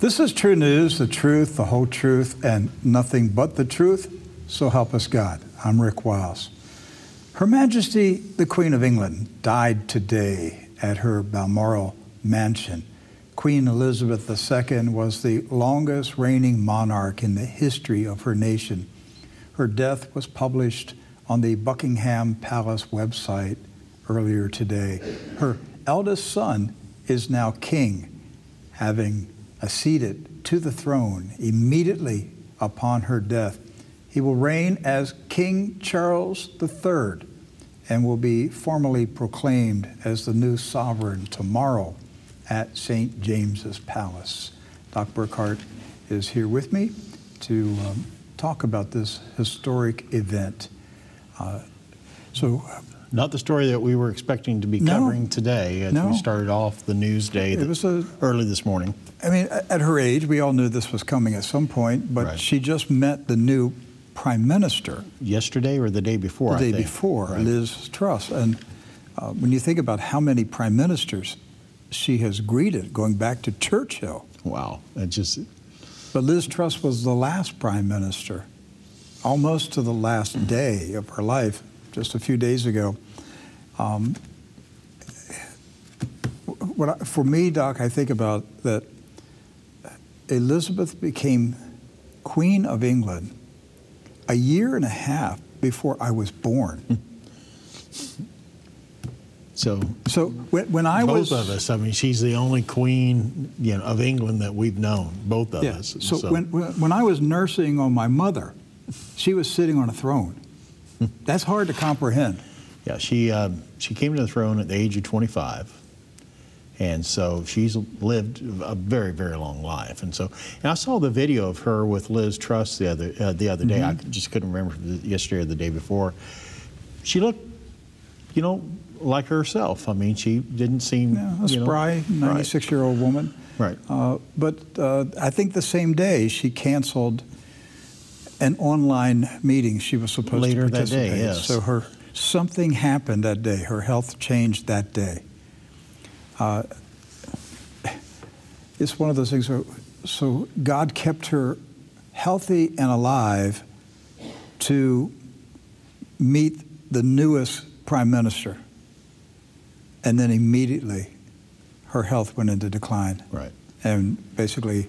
This is true news, the truth, the whole truth, and nothing but the truth. So help us God. I'm Rick Wiles. Her Majesty, the Queen of England, died today at her Balmoral mansion. Queen Elizabeth II was the longest reigning monarch in the history of her nation. Her death was published on the Buckingham Palace website earlier today. Her eldest son is now king, having acceded to the throne immediately upon her death. He will reign as King Charles III and will be formally proclaimed as the new sovereign tomorrow at St. James's Palace. Doc Burkhart is here with me to um, talk about this historic event. Uh, so, not the story that we were expecting to be No. covering today as No. we started off the news day It was a- early this morning. I mean, at her age, we all knew this was coming at some point, but Right. she just met the new prime minister Yesterday or the day before? the day before, Right. Liz Truss. And uh, when you think about how many prime ministers she has greeted, going back to Churchill, Wow. It just, but Liz Truss was the last prime minister, almost to the last day of her life, just a few days ago. Um, what I, for me, Doc, I think about that Elizabeth became Queen of England a year and a half before I was born. so So when, when I both was both of us, I mean, she's the only queen you know, of England that we've known, both of yeah, us. So, when, when when I was nursing on my mother, she was sitting on a throne. That's hard to comprehend. Yeah, she um, she came to the throne at the age of 25, and so she's lived a very very long life. And so, and I saw the video of her with Liz Truss the other uh, the other day. I Mm-hmm. just couldn't remember if it was yesterday or the day before. She looked, you know, like herself. I mean, she didn't seem Yeah, a spry 96 year old woman. Right. Uh, but uh, I think the same day she canceled an online meeting she was supposed Later to that participate. day, yes. So her something happened that day. Her health changed that day. Uh, it's one of those things. Where, so God kept her healthy and alive to meet the newest prime minister, and then immediately her health went into decline. Right. And basically,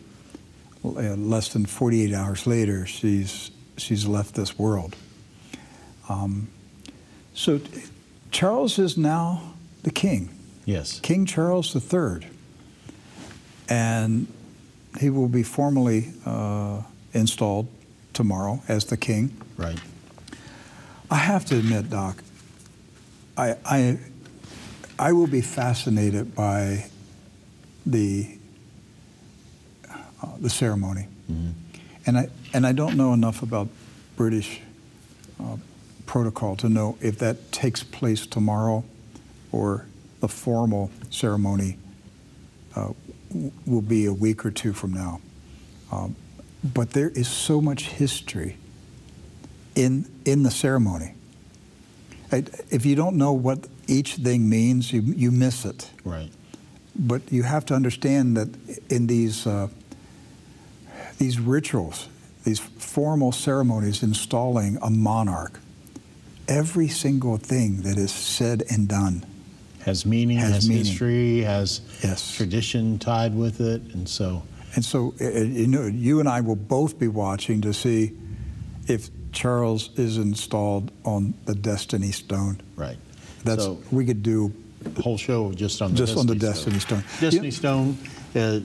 less than 48 hours later, she's she's left this world. Um, so Charles is now the king, Yes. King Charles III, and he will be formally uh, installed tomorrow as the king. Right. I have to admit, Doc, I, I, I will be fascinated by the, the ceremony. And, I, and I don't know enough about British uh, protocol to know if that takes place tomorrow or the formal ceremony uh, w- will be a week or two from now. Um, but there is so much history in in the ceremony. I- If you don't know what each thing means, you you miss it. Right. But you have to understand that in these uh, these rituals, these formal ceremonies installing a monarch, every single thing that is said and done Has meaning, Has has, meaning. history, has Yes. tradition tied with it, and so And so, uh, uh, you know, you and I will both be watching to see if Charles is installed on the Destiny Stone. right. That's so we could do a whole show just on the just on the Destiny Destiny Stone. Destiny You- Stone, uh,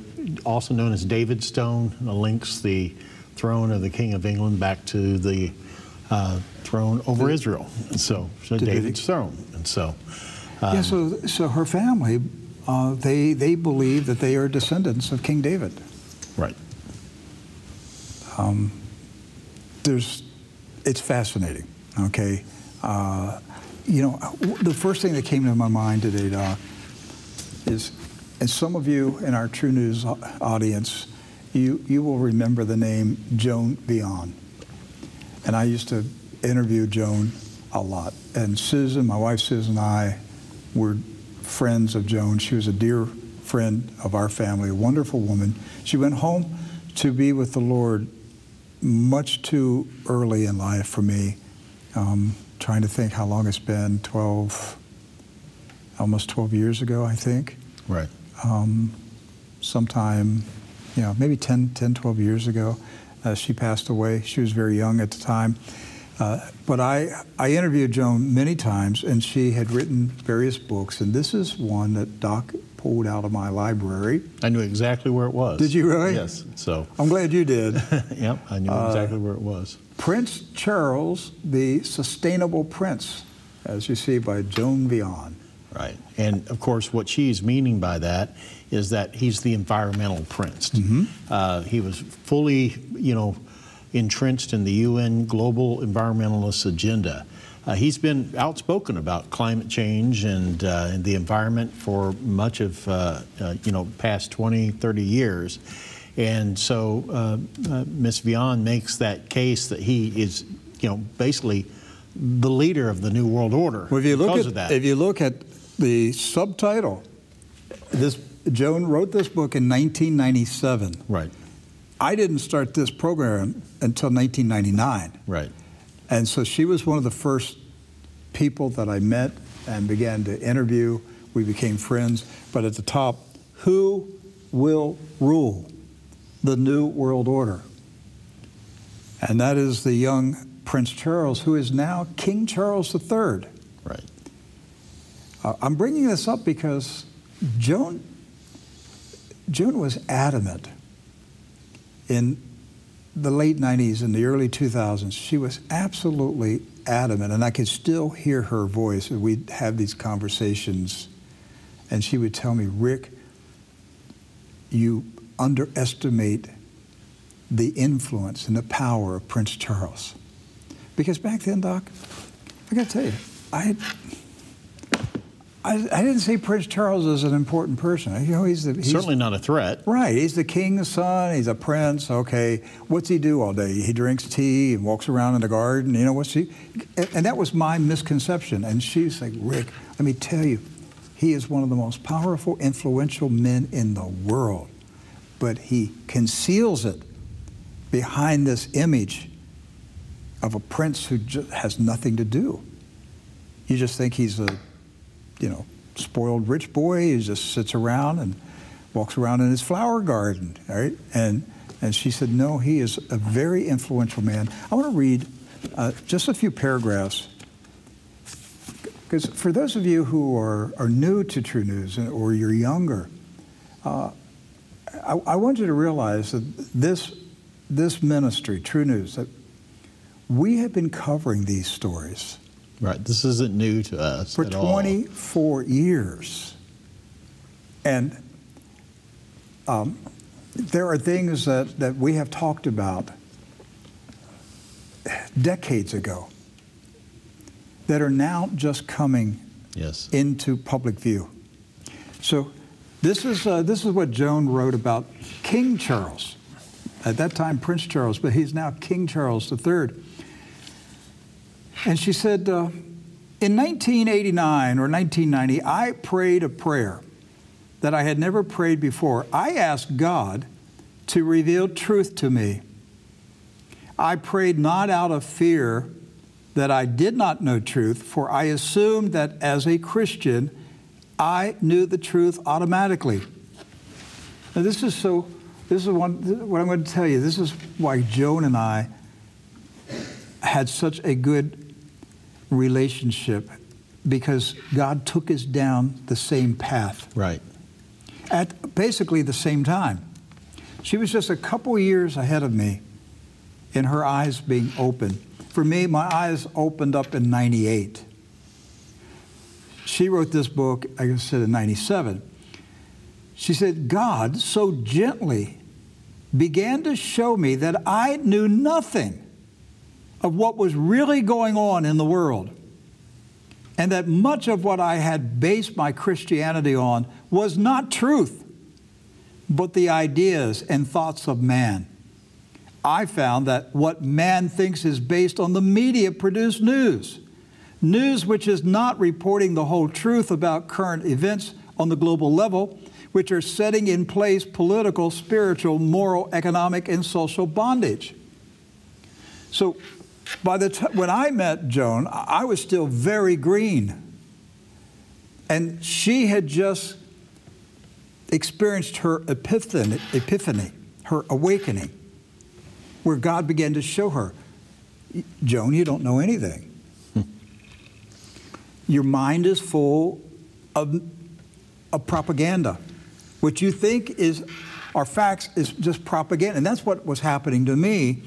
also known as David's Stone, uh, links the throne of the King of England back to the uh, throne over Israel. And so, so. David's throne. And so, um, yeah, so so her family, uh, they they believe that they are descendants of King David. right. Um, There's, it's fascinating. Okay, uh, you know, the first thing that came to my mind today, Doc, is, and some of you in our True News audience, you you will remember the name Joan Veon. And I used to interview Joan a lot. And Susan, my wife Susan, and I were friends of Joan. She was a dear friend of our family, a wonderful woman. She went home to be with the Lord much too early in life for me. Um, trying to think how long it's been 12, almost 12 years ago, I think. Right. Um, sometime, you know, maybe 10, 10 12 years ago, uh, she passed away. She was very young at the time. Uh, but I, I interviewed Joan many times, and she had written various books, and this is one that Doc pulled out of my library. I knew exactly where it was. Did you really? Yes. So. I'm glad you did. yep, I knew uh, exactly where it was. Prince Charles, the Sustainable Prince, as you see by Joan Veon. Right. And of course, what she's meaning by that is that he's the environmental prince. Mm-hmm. Uh, he was fully, you know, entrenched in the UN Global Environmentalist Agenda. Uh, he's been outspoken about climate change and, uh, and the environment for much of, uh, uh you know, past 20, 30 years. And so uh, uh, Ms. Veon makes that case that he is, you know, basically the leader of the New World Order well, if you because look of at, that. If you look at the subtitle, this Joan wrote this book in 1997. Right. I didn't start this program until 1999. Right. And so she was one of the first people that I met and began to interview. We became friends. But at the top, who will rule the New World Order? And that is the young Prince Charles, who is now King Charles III. Right. Uh, I'm bringing this up because Joan, Joan was adamant in the late 90s and the early 2000s. She was absolutely adamant, and I could still hear her voice. We'd have these conversations, and she would tell me, Rick, you underestimate the influence and the power of Prince Charles. Because back then, Doc, I got to tell you, I had I, I, didn't see Prince Charles as an important person. You know, he's, the, he's certainly not a threat. Right. He's the king's son. He's a prince. Okay. What's he do all day? He drinks tea and walks around in the garden. You know what's he? And, and that was my misconception. And she's like, Rick, let me tell you, he is one of the most powerful, influential men in the world. But he conceals it behind this image of a prince who has nothing to do. You just think he's a you know, spoiled rich boy. He just sits around and walks around in his flower garden, right? And and she said, no, he is a very influential man. I want to read uh, just a few paragraphs. Because for those of you who are, are new to True News or you're younger, uh, I, I, want you to realize that this, this ministry, True News, that we have been covering these stories Right. This isn't new to us. For 24 all. years. And um, there are things that, that we have talked about decades ago that are now just coming yes. into public view. So this is, uh, this is what Joan wrote about King Charles. At that time, Prince Charles, but he's now King Charles III. And she said, uh, in 1989 or 1990, I prayed a prayer that I had never prayed before. I asked God to reveal truth to me. I prayed not out of fear that I did not know truth, for I assumed that as a Christian, I knew the truth automatically. Now, this is so, this is one, what I'm going to tell you. This is why Joan and I had such a good relationship because God took us down the same path. Right. At basically the same time. She was just a couple years ahead of me in her eyes being open. For me, my eyes opened up in 98. She wrote this book, I said, in 97. She said, God so gently began to show me that I knew nothing of what was really going on in the world. And that much of what I had based my Christianity on was not truth, but the ideas and thoughts of man. I found that what man thinks is based on the media produced news. News which is not reporting the whole truth about current events on the global level, which are setting in place political, spiritual, moral, economic, and social bondage. So, by the time when I met Joan, I was still very green. And she had just experienced her epiphany, epiphany, her awakening, where God began to show her, Joan, you don't know anything. Hmm. Your mind is full of, of propaganda. What you think is are facts is just propaganda. And that's what was happening to me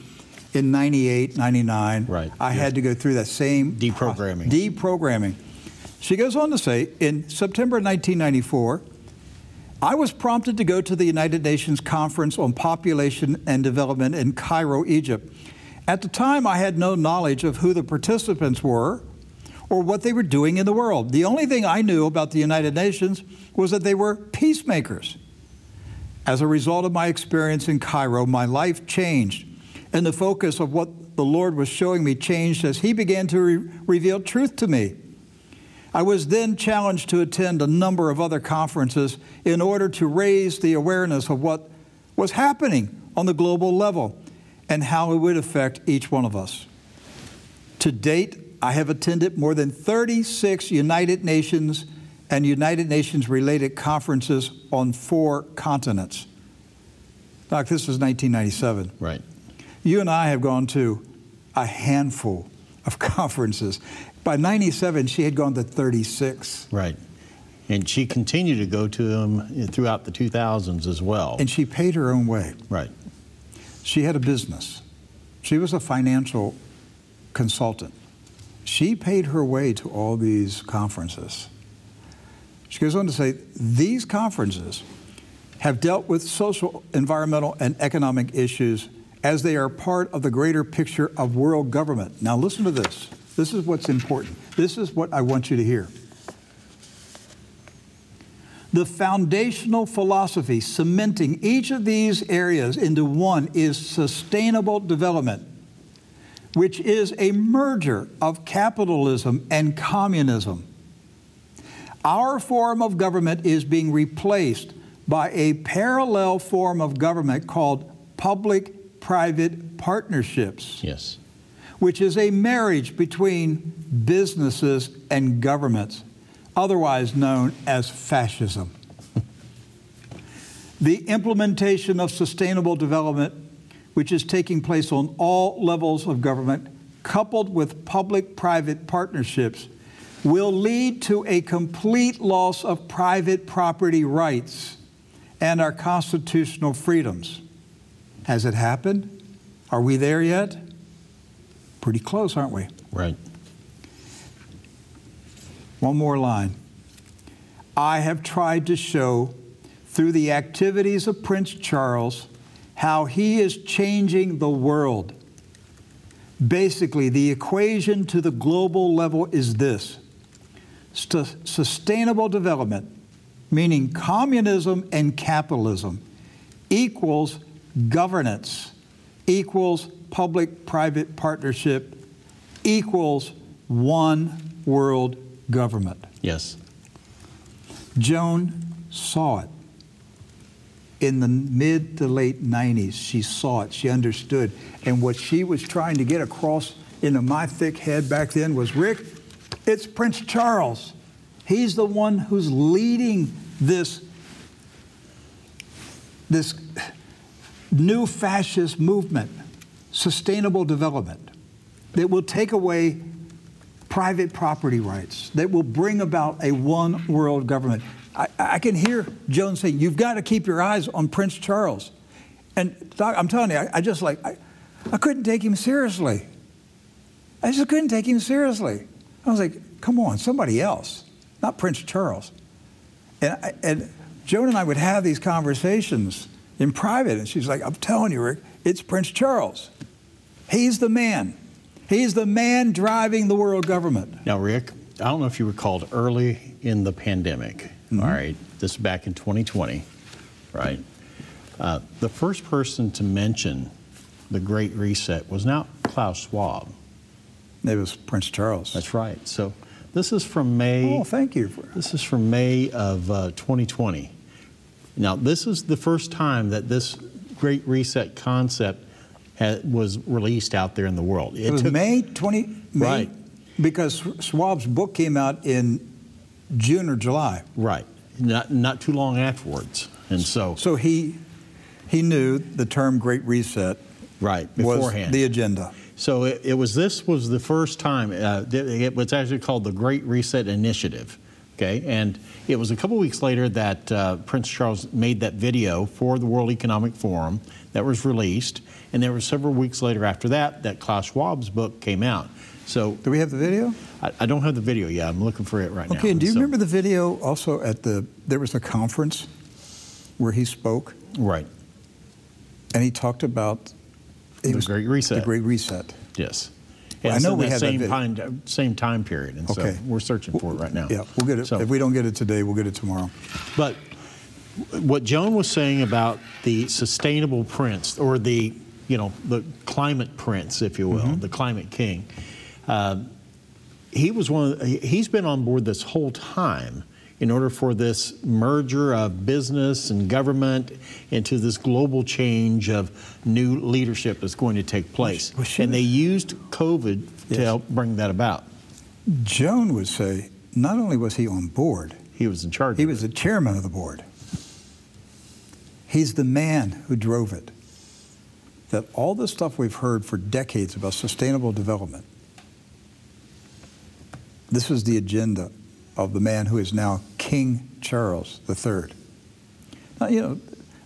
in 98, 99. Right. I Yeah. had to go through that same Deprogramming. Deprogramming. She goes on to say in September 1994, I was prompted to go to the United Nations Conference on Population and Development in Cairo, Egypt. At the time, I had no knowledge of who the participants were or what they were doing in the world. The only thing I knew about the United Nations was that they were peacemakers. As a result of my experience in Cairo, my life changed, and the focus of what the Lord was showing me changed as He began to re- reveal truth to me. I was then challenged to attend a number of other conferences in order to raise the awareness of what was happening on the global level and how it would affect each one of us. To date, I have attended more than 36 United Nations and United Nations related conferences on four continents. Doc, this is 1997. Right. You and I have gone to a handful of conferences. By 97, she had gone to 36. Right. And she continued to go to them throughout the 2000s as well. And she paid her own way. right. She had a business. She was a financial consultant. She paid her way to all these conferences. She goes on to say these conferences have dealt with social, environmental, and economic issues as they are part of the greater picture of world government. Now, listen to this. This is what's important. This is what I want you to hear. The foundational philosophy cementing each of these areas into one is sustainable development, which is a merger of capitalism and communism. Our form of government is being replaced by a parallel form of government called public private partnerships Yes. which is a marriage between businesses and governments, otherwise known as fascism. the implementation of sustainable development, which is taking place on all levels of government, coupled with public private partnerships, will lead to a complete loss of private property rights and our constitutional freedoms. Has it happened? Are we there yet? Pretty close, aren't we? Right. One more line. I have tried to show through the activities of Prince Charles how he is changing the world. Basically, the equation to the global level is this St- sustainable development, meaning communism and capitalism, equals governance, equals public private partnership, equals one world government. Yes. Joan saw it. In the mid to late 90s, she saw it, she understood. And what she was trying to get across into my thick head back then was Rick, it's Prince Charles. He's the one who's leading this, this new fascist movement, sustainable development, that will take away private property rights that will bring about a one world government. I, I can hear Joan saying, You've got to keep your eyes on Prince Charles. And Doc, I'm telling you, I, I just like, I, I couldn't take him seriously. I just couldn't take him seriously. I was like, Come on, somebody else, not Prince Charles. And, and Joan and I would have these conversations in private, and she's like, I'm telling you, Rick, it's Prince Charles. He's the man. He's the man driving the world government. Now, Rick, I don't know if you recalled early in the pandemic, all right, this is back in 2020, right? Uh, the first person to mention the Great Reset was not Klaus Schwab. It was Prince Charles. That's right. So this is from May. Oh, thank you. For, This is from May of uh, 2020. Now, this is the first time that this Great Reset concept ha was released out there in the world. It, it was took, May 20, May, right. Because Schwab's book came out in June or July. Right, not, not too long afterwards. And so, so he, he knew the term Great Reset right, beforehand. the agenda. So it, it, was this was the first time uh, it was actually called the Great Reset Initiative. Okay, and it was a couple weeks later that uh, Prince Charles made that video for the World Economic Forum that was released, and there were several weeks later after that that Klaus Schwab's book came out. So, do we have the video? I, I don't have the video yet. I'm looking for it right okay, now. Okay, do you so, remember the video also at the there was a conference where he spoke? Right. And he talked about the Great Reset. The Great Reset. Yes. Well, I know we have same that time, same time period, and okay. so we're searching for it right now. Yeah, we'll get it. So, if we don't get it today, we'll get it tomorrow. But what Joan was saying about the sustainable prince, or the you know the climate prince, if you will, mm -hmm. the climate king, uh, he was one. Of, he's been on board this whole time in order for this merger of business and government into this global change of new leadership that's going to take place. Well, and they used COVID yes. to help bring that about. Joan would say not only was he on board, he was in charge. He was the chairman of the board. He's the man who drove it. That all the stuff we've heard for decades about sustainable development, this was the agenda of the man who is now King Charles III. Now, you know,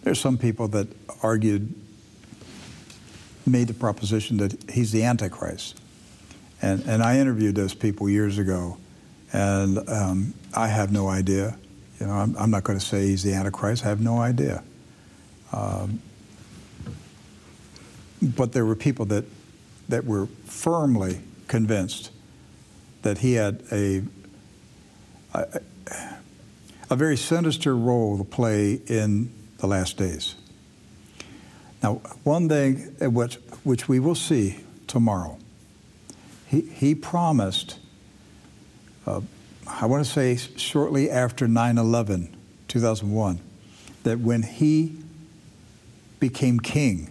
there's some people that argued, made the proposition that he's the Antichrist. And, and I interviewed those people years ago, and um, I have no idea. You know, I'm, I'm not going to say he's the Antichrist. I have no idea. Um, but there were people that, that were firmly convinced that he had a a, very sinister role to play in the last days. Now, one thing which, which we will see tomorrow, he, he promised, uh, I want to say shortly after 9 11, 2001, that when he became king,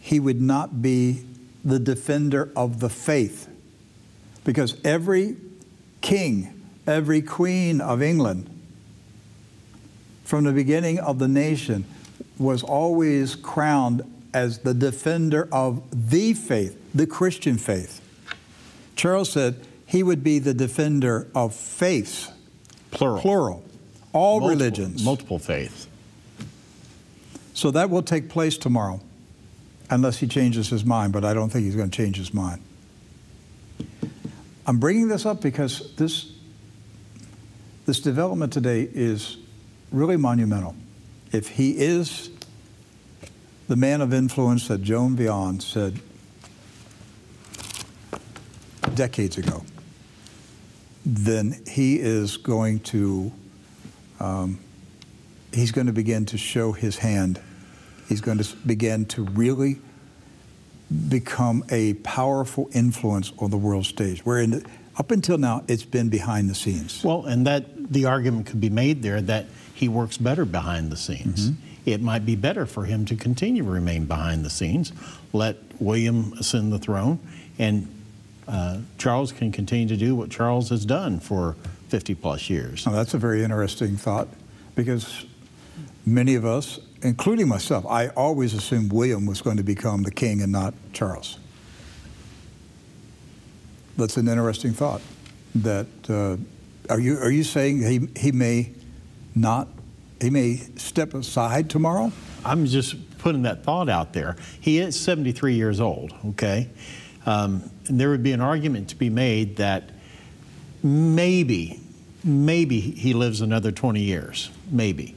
he would not be the defender of the faith. Because every king every queen of England from the beginning of the nation was always crowned as the defender of the faith, the Christian faith. Charles said he would be the defender of faiths. Plural. Plural. All multiple, religions. Multiple faiths. So that will take place tomorrow, unless he changes his mind, but I don't think he's going to change his mind. I'm bringing this up because this this development today is really monumental. If he is the man of influence that Joan Veon said decades ago, then he is going to um, he's going to begin to show his hand. He's going to begin to really become a powerful influence on the world stage. Where in the, up until now, it's been behind the scenes. Well, and that the argument could be made there that he works better behind the scenes. Mm-hmm. It might be better for him to continue to remain behind the scenes, let William ascend the throne, and uh, Charles can continue to do what Charles has done for 50 plus years. Oh, that's a very interesting thought because many of us, including myself, I always assumed William was going to become the king and not Charles that's an interesting thought. That uh, are you are you saying he he may not he may step aside tomorrow? I'm just putting that thought out there. He is 73 years old. Okay, um, and there would be an argument to be made that maybe maybe he lives another 20 years. Maybe.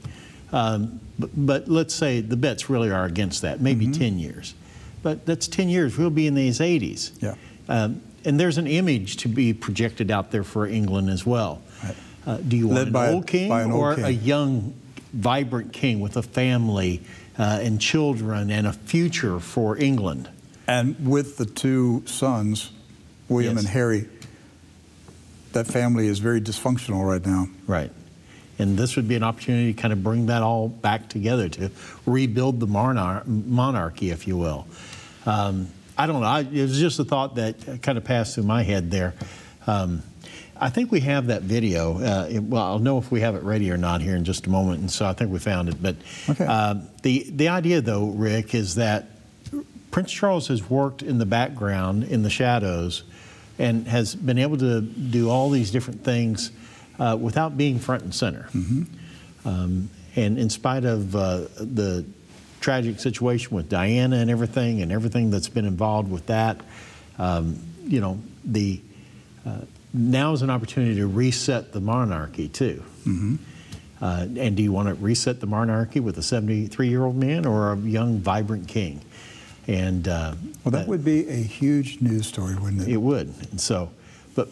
Um, but, but, let's say the bets really are against that, maybe mm-hmm. 10 years. But that's 10 years. We'll be in these 80s. Yeah. Um, and there's an image to be projected out there for England as well. Right. Uh, do you want an old king an or old king. a young, vibrant king with a family uh, and children and a future for England? And with the two sons, William yes. and Harry, that family is very dysfunctional right now. Right. And this would be an opportunity to kind of bring that all back together to rebuild the monarch- monarchy, if you will. Um, I don't know. I, it was just a thought that kind of passed through my head there. Um, I think we have that video. Uh, it- well, I'll know if we have it ready or not here in just a moment. And so I think we found it. But Okay. uh, the the idea, though, Rick, is that Prince Charles has worked in the background, in the shadows, and has been able to do all these different things uh, without being front and center. Um, and in spite of uh, the tragic situation with Diana and everything, and everything that's been involved with that, um, you know, the uh, now is an opportunity to reset the monarchy too. Uh, and do you want to reset the monarchy with a 73 year old man or a young, vibrant king? And uh, Well, that would be a huge news story, wouldn't it? it would. And so, but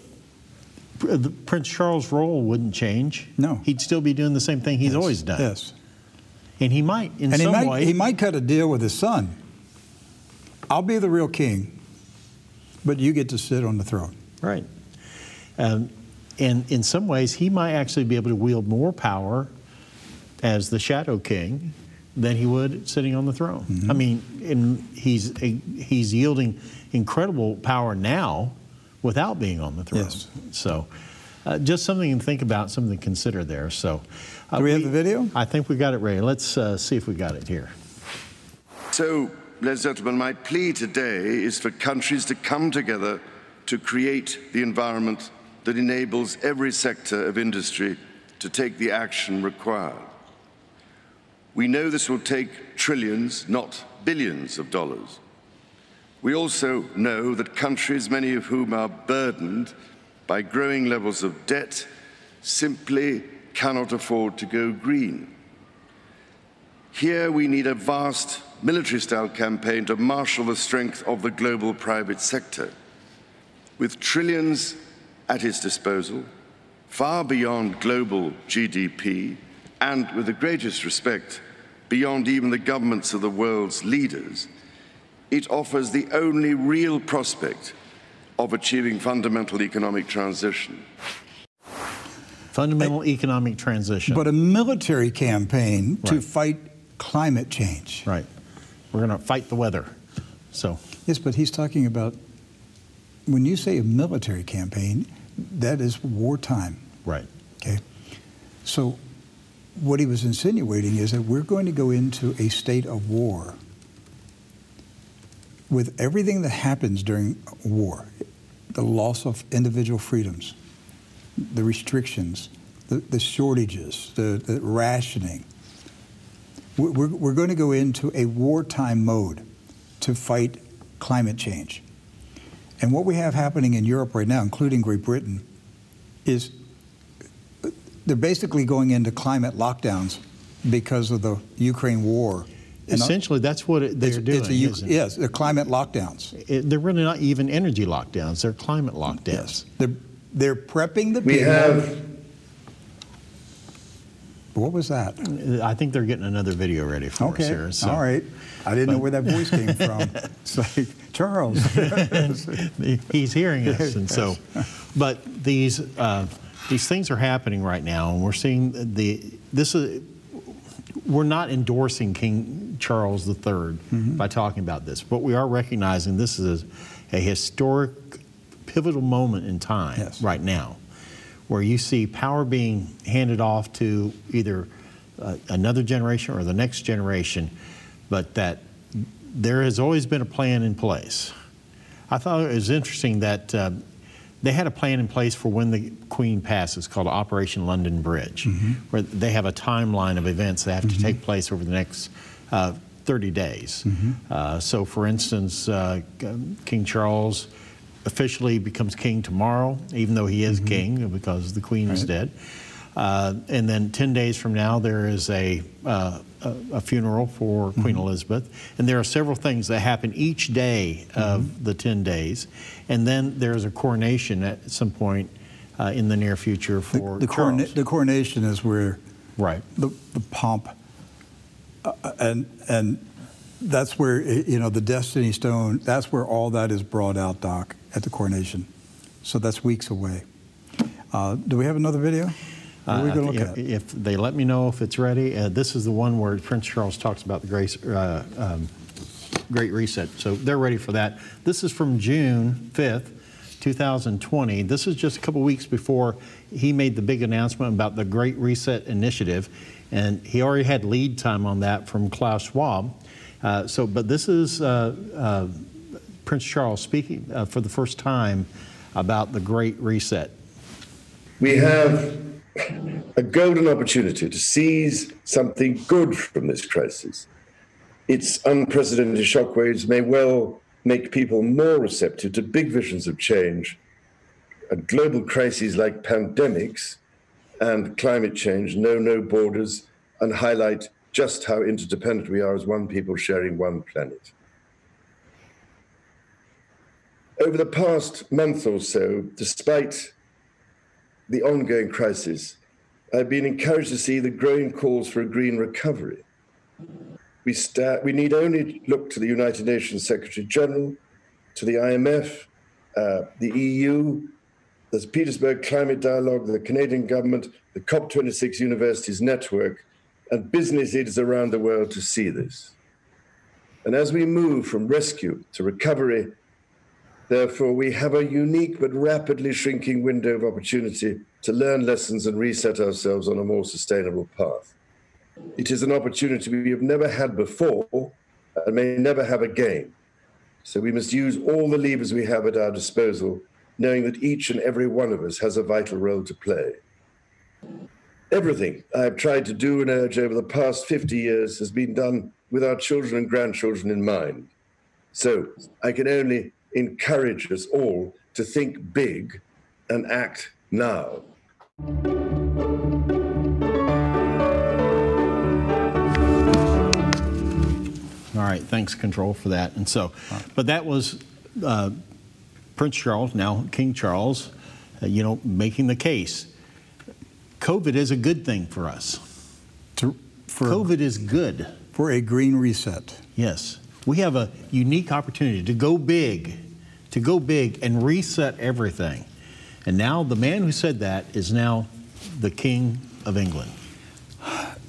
Pr- the Prince Charles' role wouldn't change. No. He'd still be doing the same thing he's Yes, always done. Yes. And he might, in and he some might, way, he might cut a deal with his son. I'll be the real king, but you get to sit on the throne. Right. Um, and in some ways, he might actually be able to wield more power as the Shadow King than he would sitting on the throne. Mm-hmm. I mean, and he's he's yielding incredible power now without being on the throne. Yes. So, uh, just something to think about, something to consider there. So, uh, Do we have the video? I think we got it ready. Let's uh, see if we got it here. So, ladies and gentlemen, my plea today is for countries to come together to create the environment that enables every sector of industry to take the action required. We know this will take trillions, not billions of dollars. We also know that countries, many of whom are burdened by growing levels of debt, simply cannot afford to go green. Here we need a vast military style campaign to marshal the strength of the global private sector. With trillions at its disposal, far beyond global GDP, and with the greatest respect, beyond even the governments of the world's leaders, it offers the only real prospect of achieving fundamental economic transition. Fundamental economic transition. But a military campaign to fight climate change. right. We're going to fight the weather. So, Yes, but he's talking about when you say a military campaign, that is wartime. right. Okay. So what he was insinuating is that we're going to go into a state of war with everything that happens during war the loss of individual freedoms, the restrictions, the, the shortages, the, the rationing. We're, we're, going to go into a wartime mode to fight climate change. And what we have happening in Europe right now, including Great Britain, is they're basically going into climate lockdowns because of the Ukraine war. And, Essentially, that's what it, they're doing. it's a, isn't it? yes, they're climate lockdowns. It- they're really not even energy lockdowns; they're climate lockdowns. They're, they're prepping the We people. have What was that? I think they're getting another video ready for us here. so- all right. I didn't know where that voice came from. It's like, Charles. He's hearing us, and so, but these uh, these things are happening right now, and we're seeing the this is. We're not endorsing King Charles III Mm-hmm. by talking about this, but we are recognizing this is a, a historic, pivotal moment in time Yes. right now, where you see power being handed off to either uh, another generation or the next generation, but that there has always been a plan in place. I thought it was interesting that uh, they had a plan in place for when the Queen passes called Operation London Bridge, where they have a timeline of events that have to take place over the next uh, 30 days. Uh, so, for instance, uh, King Charles officially becomes king tomorrow, even though he is king because the Queen is dead. Uh, and then 10 days from now, there is a, uh, a, a funeral for Queen Elizabeth. And there are several things that happen each day of the 10 days. And then there's a coronation at some point uh, in the near future for the, corona- Charles. the coronation is where right. the, the pomp uh, and and that's where you know the destiny stone that's where all that is brought out doc at the coronation so that's weeks away uh, do we have another video What are we gonna look if, at? if they let me know if it's ready, uh, this is the one where Prince Charles talks about the Great, uh, um, Great Reset. So they're ready for that. This is from June 5th, 2020. This is just a couple weeks before he made the big announcement about the Great Reset Initiative, and he already had lead time on that from Klaus Schwab. Uh, so, but this is uh, uh, Prince Charles speaking uh, for the first time about the Great Reset. we have a golden opportunity to seize something good from this crisis. Its unprecedented shockwaves may well make people more receptive to big visions of change. Global crises like pandemics and climate change know no borders and highlight just how interdependent we are as one people sharing one planet. Over the past month or so, despite the ongoing crisis, I've been encouraged to see the growing calls for a green recovery. We, we need only look to the United Nations Secretary General, to the IMF, uh, the EU, the Petersburg Climate Dialogue, the Canadian government, the COP26 Universities Network, and business leaders around the world to see this. And as we move from rescue to recovery, Therefore, we have a unique but rapidly shrinking window of opportunity to learn lessons and reset ourselves on a more sustainable path. It is an opportunity we have never had before and may never have again. So we must use all the levers we have at our disposal, knowing that each and every one of us has a vital role to play. Everything I have tried to do and urge over the past 50 years has been done with our children and grandchildren in mind. So I can only encourage us all to think big and act now. All right, thanks, Control, for that. And so, but that was uh, Prince Charles, now King Charles, uh, you know, making the case. COVID is a good thing for us. To, for, COVID is good. for a green reset. Yes. We have a unique opportunity to go big, to go big and reset everything. And now the man who said that is now the King of England.